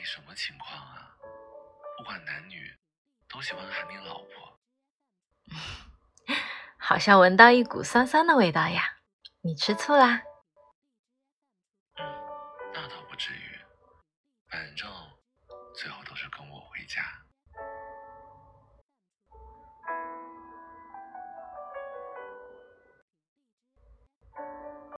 你什么情况啊？不管男女都喜欢喊你老婆。好像闻到一股酸酸的味道呀。你吃醋啦。嗯那倒不至于。反正最后都是跟我回家。